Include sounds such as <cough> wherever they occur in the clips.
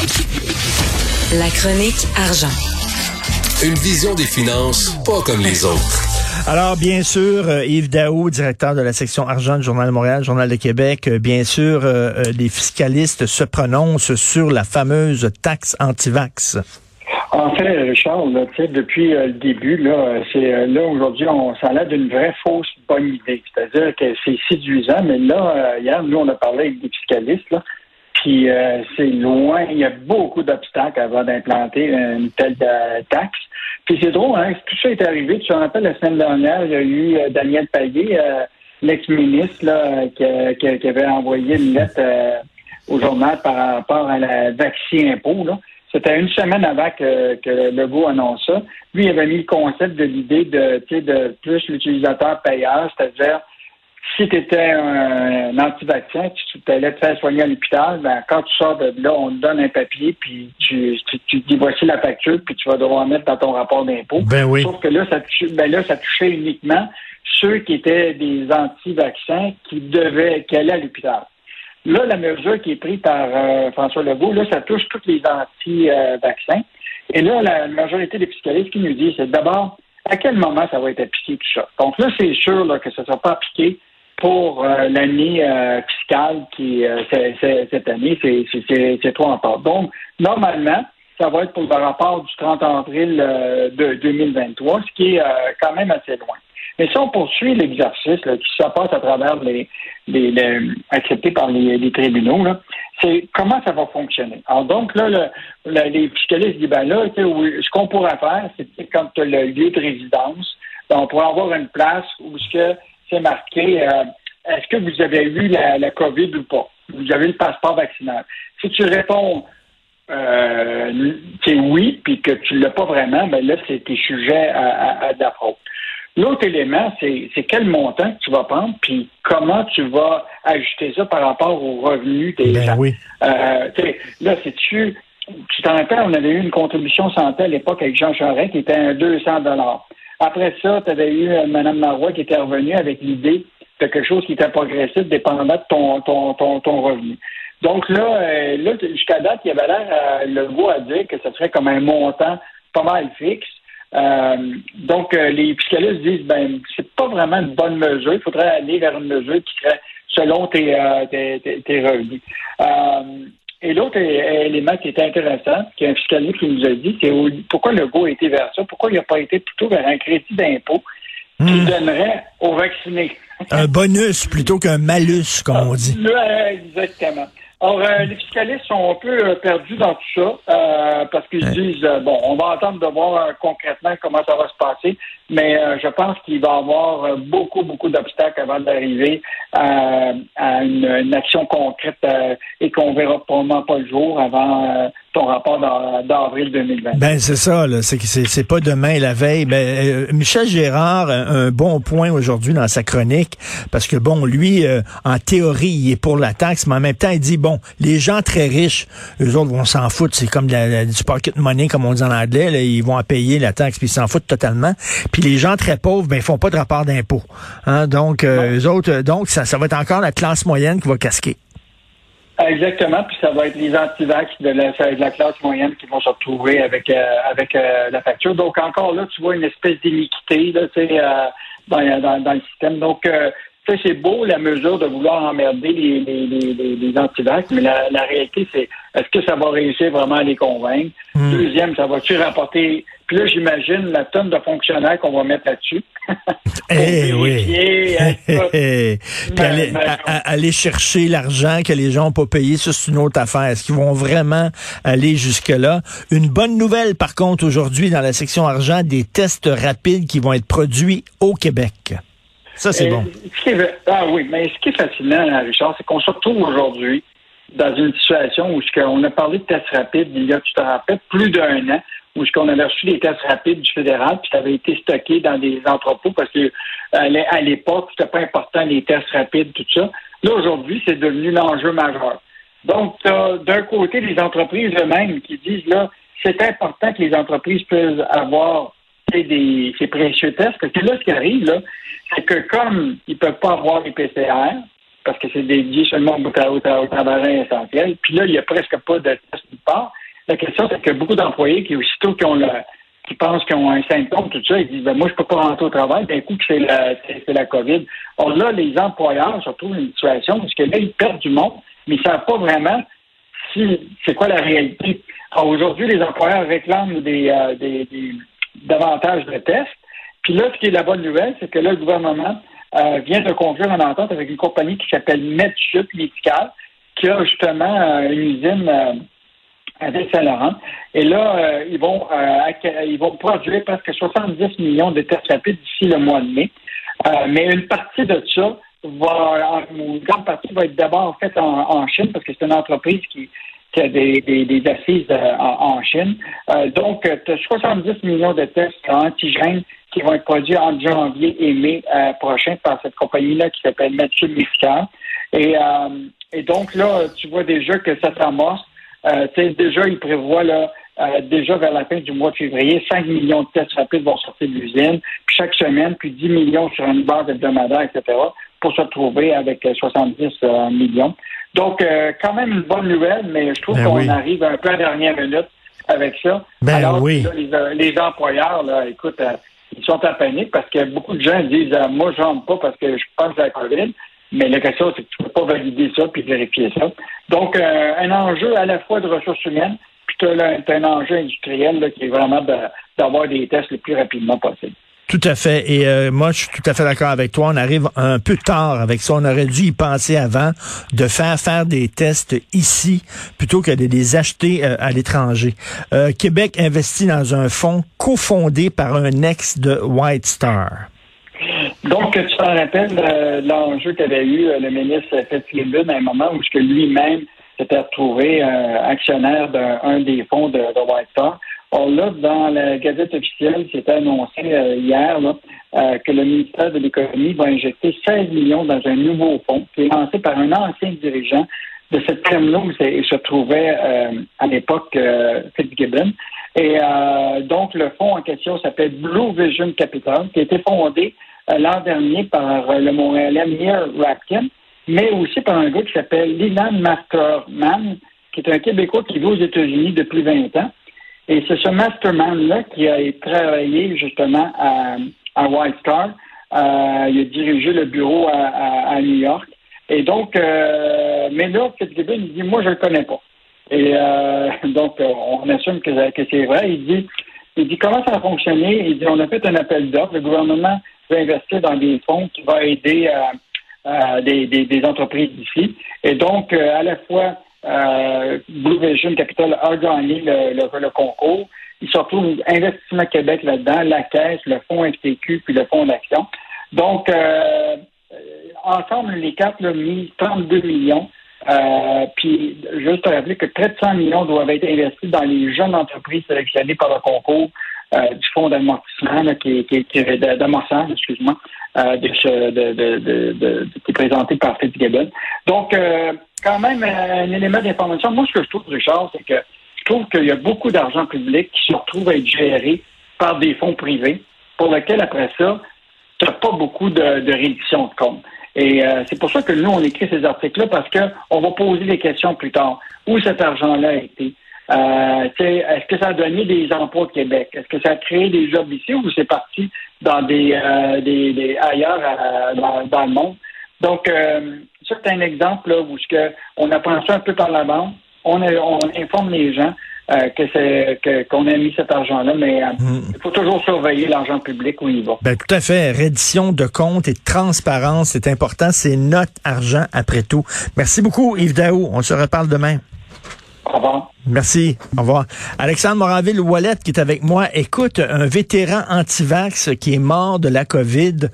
La chronique argent. Une vision des finances pas comme les autres. Alors, bien sûr, euh, Yves Daou, directeur de la section argent du Journal de Montréal, Journal de Québec, euh, bien sûr, euh, les fiscalistes se prononcent sur la fameuse taxe anti-vax. En fait, Charles, depuis le début, là, c'est là aujourd'hui, on s'en a d'une vraie fausse bonne idée. C'est-à-dire que c'est séduisant, mais là, hier, nous, on a parlé avec des fiscalistes, là, puis c'est loin, il y a beaucoup d'obstacles avant d'implanter une telle taxe. Puis c'est drôle, hein, tout ça est arrivé. Tu te rappelles, la semaine dernière, il y a eu euh, Daniel Payet, euh, l'ex-ministre, là, qui, avait envoyé une lettre euh, au journal par rapport à la vaccin impôt. Là. C'était une semaine avant que, que Legault annonce ça. Lui, il avait mis le concept de l'idée de, de plus l'utilisateur payeur, c'est-à-dire si tu étais un, anti-vaccin, tu allais te faire soigner à l'hôpital, ben, quand tu sors de là, on te donne un papier, puis tu, tu, dis voici la facture, puis tu vas devoir mettre dans ton rapport d'impôt. Ben oui. Sauf que là, ça, ben là, ça touchait uniquement ceux qui étaient des anti-vaccins qui devaient, qui allaient à l'hôpital. Là, la mesure qui est prise par euh, François Legault, là, ça touche tous les anti-vaccins. Et là, la majorité des fiscalistes qui nous disent, c'est d'abord, à quel moment ça va être appliqué tout ça? Donc là, c'est sûr là, que ça ne sera pas appliqué pour euh, l'année euh, fiscale qui euh, cette année, c'est trop encore. Donc, normalement, ça va être pour le rapport du 30 avril de 2023, ce qui est quand même assez loin. Mais si on poursuit l'exercice qui se passe à travers les, les, accepté par les, tribunaux, c'est comment ça va fonctionner. Alors donc là, les fiscalistes disent ben là, ce qu'on pourrait faire, c'est quand tu as le lieu de résidence, ben, on pourrait avoir une place où ce que c'est marqué euh, est-ce que vous avez eu la, COVID ou pas? Vous avez le passeport vaccinal. Si tu réponds euh, oui, puis que tu ne l'as pas vraiment, ben là, c'est tes sujets à, à, de la fraude. L'autre élément, c'est quel montant tu vas prendre, puis comment tu vas ajuster ça par rapport aux revenus des ben gens. Oui. Euh, là, c'est tu tu t'en rappelles, on avait eu une contribution santé à l'époque avec Jean Charest qui était à 200 dollars. Après ça, tu avais eu euh, Mme Marois qui était revenue avec l'idée de quelque chose qui était progressif dépendant de ton, ton, ton, ton revenu. Donc là, euh, là jusqu'à date, il y avait l'air, euh, le goût à dire que ce serait comme un montant pas mal fixe. Euh, donc, les fiscalistes disent, ben, c'est pas vraiment une bonne mesure. Il faudrait aller vers une mesure qui serait selon tes, tes, tes, revenus. Et l'autre élément qui était intéressant, qu'un fiscaliste qui nous a dit, c'est pourquoi le goût a été vers ça, pourquoi il n'a pas été plutôt vers un crédit d'impôt qui hmm. donnerait aux vaccinés. Un bonus plutôt qu'un malus, comme on dit. <laughs> exactement. Alors, euh, les fiscalistes sont un peu euh, perdus dans tout ça euh, parce qu'ils disent, bon, on va attendre de voir concrètement comment ça va se passer, mais je pense qu'il va y avoir beaucoup, beaucoup d'obstacles avant d'arriver à, une, action concrète et qu'on verra probablement pas le jour avant ton rapport d'avril 2020. Ben c'est ça, là, c'est que c'est pas demain la veille. Ben, euh, Michel Gérard, un, bon point aujourd'hui dans sa chronique, parce que bon, lui, euh, en théorie, il est pour la taxe, mais en même temps, il dit bon, les gens très riches, eux autres vont s'en foutre, c'est comme la, du pocket money, comme on dit en anglais, là, ils vont payer la taxe puis ils s'en foutent totalement. Puis les gens très pauvres, ben ils font pas de rapport d'impôt. Hein, donc euh, eux autres, donc ça, ça va être encore la classe moyenne qui va casquer. Exactement, puis ça va être les antivax de la, de la classe moyenne qui vont se retrouver avec euh, avec euh, la facture. Donc encore là, tu vois une espèce d'iniquité euh, dans, dans, dans, le système. Donc c'est beau la mesure de vouloir emmerder les, les, les, les antivax, mais la, la réalité, c'est est-ce que ça va réussir vraiment à les convaincre? Hmm. Deuxième, ça va-tu rapporter? Puis là, j'imagine la tonne de fonctionnaires qu'on va mettre là-dessus. <laughs> eh oui. <laughs> Puis aller, chercher l'argent que les gens n'ont pas payé, ça c'est une autre affaire. Est-ce qu'ils vont vraiment aller jusque-là? Une bonne nouvelle, par contre, aujourd'hui, dans la section argent, des tests rapides qui vont être produits au Québec. Ça, c'est bon. ah oui, mais ce qui est fascinant, Richard, c'est qu'on se retrouve aujourd'hui dans une situation où on a parlé de tests rapides il y a, tu te rappelles, plus d'un an où ce qu'on avait reçu des tests rapides du fédéral, puis ça avait été stocké dans des entrepôts parce que à l'époque, c'était pas important les tests rapides, tout ça. Là, aujourd'hui, c'est devenu l'enjeu majeur. Donc, d'un côté les entreprises eux-mêmes qui disent là, c'est important que les entreprises puissent avoir des, ces précieux tests, parce que là, ce qui arrive, là, c'est que comme ils ne peuvent pas avoir les PCR, parce que c'est dédié seulement au, au, travail essentiel. Puis là, il n'y a presque pas de test de part. La question, c'est que beaucoup d'employés qui, aussitôt qui ont le, qui pensent qu'ils ont un symptôme, tout ça, ils disent ben, moi, je peux pas rentrer au travail, d'un coup, c'est la, c'est la COVID. Or là, les employeurs se retrouvent dans une situation parce que là, ils perdent du monde, mais ils ne savent pas vraiment si c'est quoi la réalité. aujourd'hui, les employeurs réclament des, euh, des, des, davantage de tests. Puis là, ce qui est la bonne nouvelle, c'est que là, le gouvernement euh, vient de conclure une entente avec une compagnie qui s'appelle MedSup Médical, qui a justement euh, une usine à Saint-Laurent. Et là, ils vont ils vont produire presque 70 millions de tests rapides d'ici le mois de mai. mais une partie de ça va, une grande partie va être d'abord faite en, Chine parce que c'est une entreprise qui, a des, des, des assises en, en, Chine. donc, tu as 70 millions de tests antigènes qui vont être produits en janvier et mai euh, prochain par cette compagnie-là qui s'appelle Mathieu Médical. Et, euh, et donc là, tu vois déjà que ça s'amorce. Euh, déjà, il prévoit là, euh, déjà vers la fin du mois de février, 5 millions de tests rapides vont sortir de l'usine, puis chaque semaine, puis 10 millions sur une base hebdomadaire, etc., pour se retrouver avec 70 millions. Donc, quand même une bonne nouvelle, mais je trouve ben qu'on arrive un peu à la dernière minute avec ça. Ben Alors, oui. les, les, employeurs, là, écoute, ils sont en panique parce que beaucoup de gens disent euh, Moi, je rentre pas parce que je pense à la COVID. Mais la question, c'est que tu ne peux pas valider ça puis vérifier ça. Donc, euh, un enjeu à la fois de ressources humaines, puis tu as, un enjeu industriel qui est vraiment d'avoir des tests le plus rapidement possible. Tout à fait. Et euh, moi, je suis tout à fait d'accord avec toi. On arrive un peu tard avec ça. On aurait dû y penser avant de faire faire des tests ici plutôt que de les acheter euh, à l'étranger. Euh, Québec investit dans un fonds cofondé par un ex de White Star. Donc, tu te rappelles l'enjeu qu'avait eu le ministre Fitzgibbon à un moment où lui-même s'était retrouvé actionnaire d'un des fonds de White Star. Or là, dans la Gazette officielle, c'était annoncé euh, hier euh, que le ministère de l'Économie va injecter 16 millions dans un nouveau fonds qui est lancé par un ancien dirigeant de cette firme-là où il se trouvait euh, à l'époque Fitzgibbon. Et donc, le fonds en question s'appelle Blue Vision Capital, qui a été fondé l'an dernier par le Montréalais Mir Rapkin, mais aussi par un gars qui s'appelle Linan Masterman, qui est un Québécois qui vit aux États-Unis depuis 20 ans. Et c'est ce mastermind-là qui a travaillé justement à, à White Star. Euh, il a dirigé le bureau à, New York. Et donc, euh, mais là, Fitzgibbon, il dit, moi, je ne le connais pas. Et euh, <laughs> donc, on assume que, c'est vrai. Il dit, il dit, comment ça a fonctionné? Il dit, on a fait un appel d'offres. Le gouvernement va investir dans des fonds qui vont aider des, des, entreprises d'ici. Et donc, à la fois euh, Blue Vision Capital a gagné le, le, concours. Il se retrouve Investissement Québec là-dedans, la Caisse, le Fonds FTQ, puis le Fonds d'action. Donc, euh, ensemble, les quatre ont mis 32 millions. Euh, puis, juste à rappeler que près de 100 millions doivent être investis dans les jeunes entreprises sélectionnées par le concours euh, du fonds d'amortissement, qui, qui, qui d'amorçage, excuse-moi, euh, de, de, de, de, qui est présenté par Fitzgibbon. Donc, euh, quand même un élément d'information. Moi, ce que je trouve, Richard, c'est que je trouve qu'il y a beaucoup d'argent public qui se retrouve à être géré par des fonds privés, pour lesquels, après ça, tu n'as pas beaucoup de, de de compte. Et euh, c'est pour ça que nous, on écrit ces articles-là, parce qu'on va poser des questions plus tard. Où cet argent-là a été? Euh, est-ce que ça a donné des emplois au Québec? Est-ce que ça a créé des jobs ici ou c'est parti dans des, euh, des, ailleurs dans, dans, le monde? Donc, euh, ça, c'est un exemple là, où que on a pensé un peu par la bande. On, on informe les gens euh, que c'est qu'on a mis cet argent-là, mais euh, hmm. il faut toujours surveiller l'argent public où il va. Ben, tout à fait. Reddition de compte et transparence, c'est important. C'est notre argent après tout. Merci beaucoup, Yves Daou. On se reparle demain. Au revoir. Merci. Au revoir. Alexandre Moranville-Wallet qui est avec moi. Écoute, un vétéran anti-vax qui est mort de la COVID.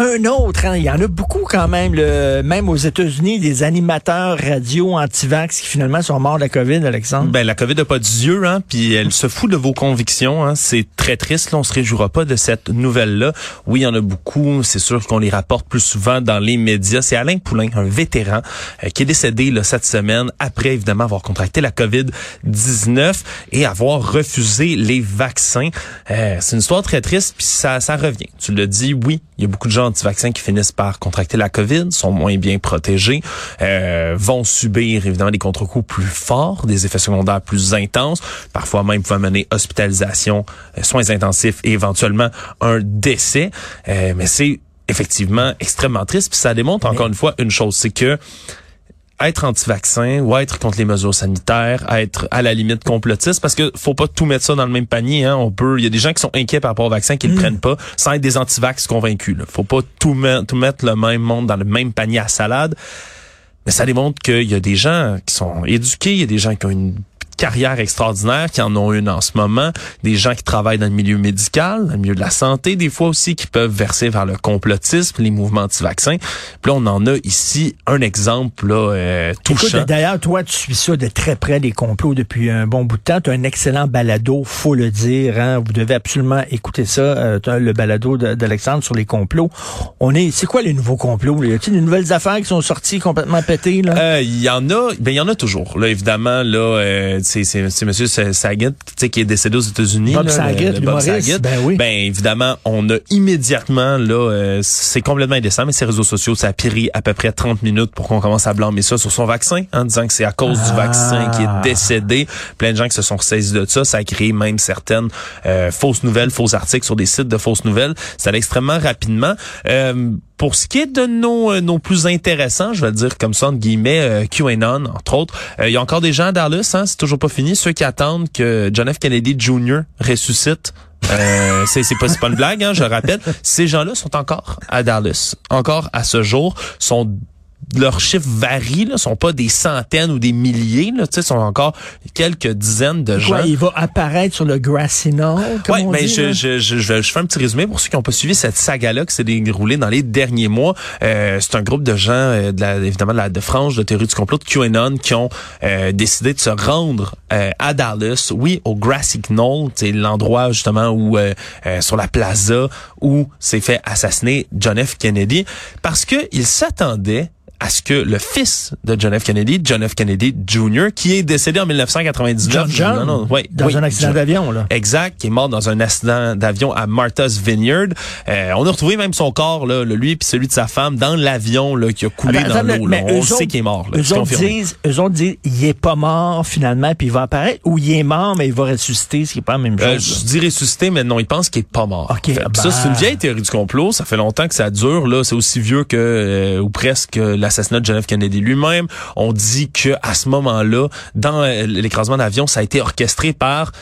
Un autre, hein, il y en a beaucoup quand même, le, même aux États-Unis, des animateurs radio anti-vax qui finalement sont morts de la COVID, Alexandre. Ben la COVID n'a pas d'yeux, hein, puis elle se fout de vos convictions. Hein, c'est très triste. Là, on se réjouira pas de cette nouvelle-là. Oui, il y en a beaucoup. C'est sûr qu'on les rapporte plus souvent dans les médias. C'est Alain Poulain, un vétéran, euh, qui est décédé là, cette semaine après évidemment avoir contracté la COVID-19 et avoir refusé les vaccins. Euh, c'est une histoire très triste, puis ça, ça revient. Tu le dis, oui, il y a beaucoup de gens anti-vaccins qui finissent par contracter la COVID, sont moins bien protégés, euh, vont subir évidemment des contre-coups plus forts, des effets secondaires plus intenses, parfois même pouvant mener hospitalisation, euh, soins intensifs et éventuellement un décès. Euh, mais c'est effectivement extrêmement triste. Puis ça démontre encore une fois une chose, c'est que être anti-vaccin ou être contre les mesures sanitaires, être à la limite complotiste, parce que faut pas tout mettre ça dans le même panier. Hein. On peut, il y a des gens qui sont inquiets par rapport au vaccin qui ne le mm. prennent pas, sans être des anti-vax convaincus. Là. Faut pas tout, mettre, tout mettre le même monde dans le même panier à salade. Mais ça démontre qu'il y a des gens qui sont éduqués, il y a des gens qui ont une carrière extraordinaire, qui en ont une en ce moment, des gens qui travaillent dans le milieu médical, dans le milieu de la santé, des fois aussi qui peuvent verser vers le complotisme, les mouvements anti-vaccins. Puis là, on en a ici un exemple là, euh, touchant. D'ailleurs, toi, tu suis ça de très près, des complots depuis un bon bout de temps. Tu as un excellent balado, faut le dire. Hein? Vous devez absolument écouter ça, euh, le balado d'Alexandre sur les complots. On est, c'est quoi les nouveaux complots? Y a-t-il des nouvelles affaires qui sont sorties complètement pétées? Il euh, y en a, ben il y en a toujours. Là, évidemment, là, euh, c'est c'est monsieur Saget qui est décédé aux États-Unis. Bob Saget, Bob Saget. Ben oui. Ben évidemment, on a immédiatement là, euh, c'est complètement indécent, mais ces réseaux sociaux, ça a pris à peu près 30 minutes pour qu'on commence à blâmer ça sur son vaccin, en disant que c'est à cause du vaccin qu'il est ah. décédé. Plein de gens qui se sont ressaisis de ça, ça a créé même certaines euh, fausses nouvelles, faux articles sur des sites de fausses nouvelles. Ça allait extrêmement rapidement. Euh, pour ce qui est de nos, euh, nos plus intéressants, je vais le dire comme ça, entre guillemets, euh, QAnon, entre autres, euh, il y a encore des gens à Dallas, hein, c'est toujours pas fini, ceux qui attendent que John F. Kennedy Jr. ressuscite. Euh, <laughs> c'est pas, pas une blague, hein, je rappelle. Ces gens-là sont encore à Dallas, encore à ce jour, sont leurs chiffres varient, là, sont pas des centaines ou des milliers, là, sont encore quelques dizaines de gens. il va apparaître sur le Grassy Knoll, Oui, mais ben, je, je, je, je, fais un petit résumé pour ceux qui n'ont pas suivi cette saga-là qui s'est déroulée dans les derniers mois. Euh, c'est un groupe de gens, euh, de la, évidemment, de la de frange de théorie du complot de QAnon qui ont euh, décidé de se rendre euh, à Dallas, oui, au Grassy Knoll, c'est l'endroit justement où, sur la plaza, où s'est fait assassiner John F. Kennedy, parce que ils s'attendaient à ce que le fils de John F. Kennedy, John F. Kennedy Jr., qui est décédé en 1999. John, non, dans un accident d'avion, là. Exact, qui est mort dans un accident d'avion à Martha's Vineyard. Euh, on a retrouvé même son corps, là, lui puis celui de sa femme, dans l'avion là, qui a coulé dans l'eau. On sait qu'il est mort. Là, eux, autres disent, eux autres disent, il est pas mort finalement, puis il va apparaître, ou il est mort, mais il va ressusciter, ce qui est pas la même euh, chose. je dis ressusciter, mais non, il pense qu'il est pas mort. Okay, Ça, c'est une vieille théorie du complot. Ça fait longtemps que ça dure. là. C'est aussi vieux que, euh, ou presque, la l'assassinat de John F. Kennedy lui-même. On dit que à ce moment-là, dans euh, l'écrasement d'avion, ça a été orchestré par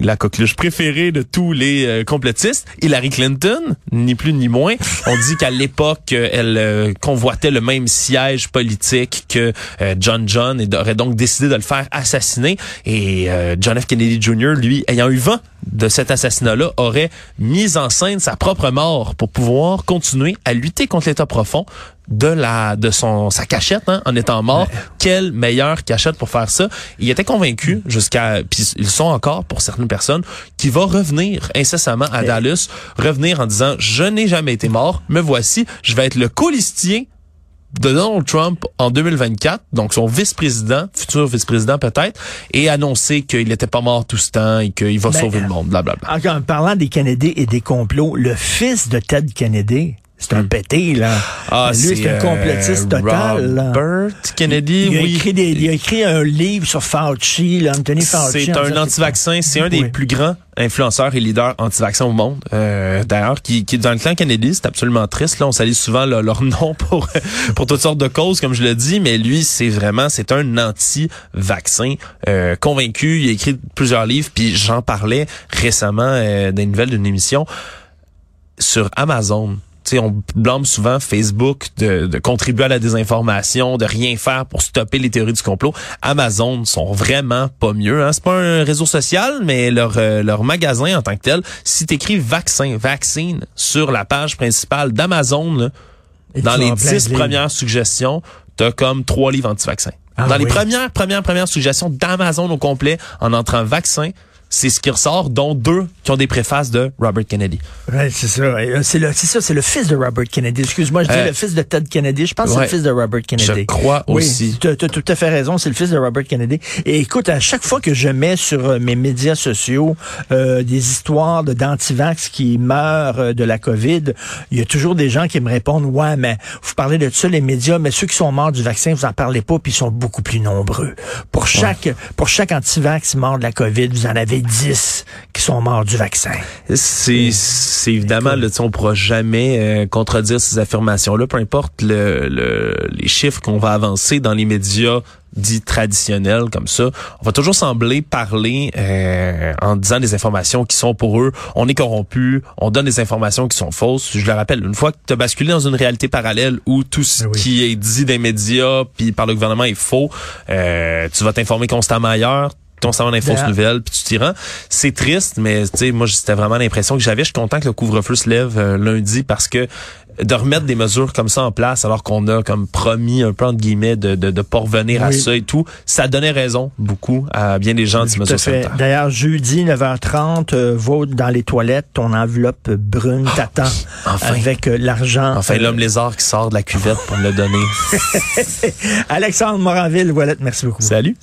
la coqueluche préférée de tous les euh, complotistes, Hillary Clinton, ni plus ni moins. On dit qu'à l'époque, elle euh, convoitait le même siège politique que John John et aurait donc décidé de le faire assassiner. Et John F. Kennedy Jr., lui, ayant eu vent de cet assassinat-là, aurait mis en scène sa propre mort pour pouvoir continuer à lutter contre l'État profond de la de son sa cachette hein, en étant mort. Quelle meilleure cachette pour faire ça? Il était convaincu jusqu'à puis ils sont encore pour certaines personnes qui va revenir incessamment à Dallas, revenir en disant je n'ai jamais été mort, me voici, je vais être le colistier de Donald Trump en 2024, donc son vice-président, futur vice-président peut-être, et annoncer qu'il n'était pas mort tout ce temps et qu'il va ben, sauver le monde, blablabla. En parlant des Kennedy et des complots, le fils de Ted Kennedy, c'est un pété, là. Ah, Lui, c'est un complotiste euh, total. Robert Kennedy, il a, oui. Écrit des, il a écrit un livre sur Fauci, là, Anthony Fauci. C'est un anti-vaccin. C'est un des plus grands influenceurs et leaders anti-vaccins au monde. Euh, D'ailleurs, qui, qui est dans le clan Kennedy, c'est absolument triste. Là, on salue souvent leur <laughs> nom pour pour toutes sortes de causes, comme je le dis. Mais lui, c'est vraiment, c'est un anti-vaccin euh, convaincu. Il a écrit plusieurs livres. Puis j'en parlais récemment euh, des nouvelles d'une émission sur Amazon on blâme souvent Facebook de, de, contribuer à la désinformation, de rien faire pour stopper les théories du complot. Amazon sont vraiment pas mieux. Hein? C'est pas un réseau social, mais leur euh, leur magasin en tant que tel, si t'écris vaccin, vaccine sur la page principale d'Amazon, dans les dix premières suggestions, t'as comme trois livres anti-vaccins. Ah dans les premières, premières, premières suggestions d'Amazon au complet, en entrant vaccin, c'est ce qui ressort, dont deux qui ont des préfaces de Robert Kennedy. Ouais, c'est ça. C'est le, c'est ça, c'est le fils de Robert Kennedy. Excuse-moi, je dis Euh, le fils de Ted Kennedy. Je pense que c'est le fils de Robert Kennedy. Je crois oui, aussi. Tu as tout à fait raison, c'est le fils de Robert Kennedy. Et écoute, à chaque fois que je mets sur euh, mes médias sociaux euh, des histoires de d'antivax qui meurent euh, de la COVID, il y a toujours des gens qui me répondent "Ouais, mais vous parlez de ça les médias, mais ceux qui sont morts du vaccin, vous en parlez pas puis ils sont beaucoup plus nombreux. Pour chaque pour chaque antivax mort de la COVID, vous en avez 10 qui sont morts du vaccin." C'est, évidemment, là, tu sais, on pourra jamais euh, contredire ces affirmations-là, peu importe le, le- les chiffres qu'on va avancer dans les médias dits traditionnels comme ça. On va toujours sembler parler euh, en disant des informations qui sont pour eux. On est corrompu, on donne des informations qui sont fausses. Je le rappelle, une fois que tu as basculé dans une réalité parallèle où tout ce Oui. qui est dit des médias puis par le gouvernement est faux, euh, tu vas t'informer constamment ailleurs les fausses D'ailleurs- nouvelles, puis tu t'y rends. C'est triste, mais tu sais, moi, c'était vraiment l'impression que j'avais. Je suis content que le couvre-feu se lève euh, lundi parce que de remettre des mesures comme ça en place, alors qu'on a comme promis un peu entre guillemets de de, de pas revenir à ça et tout, ça donnait raison beaucoup à bien des gens de mesures. D'ailleurs, jeudi, 9h30, euh, va dans les toilettes, ton enveloppe brune t'attend enfin. avec euh, l'argent. Enfin, Euh, l'homme lézard qui sort de la cuvette pour me le donner. <laughs> Alexandre Moranville, voilà, merci beaucoup. Salut.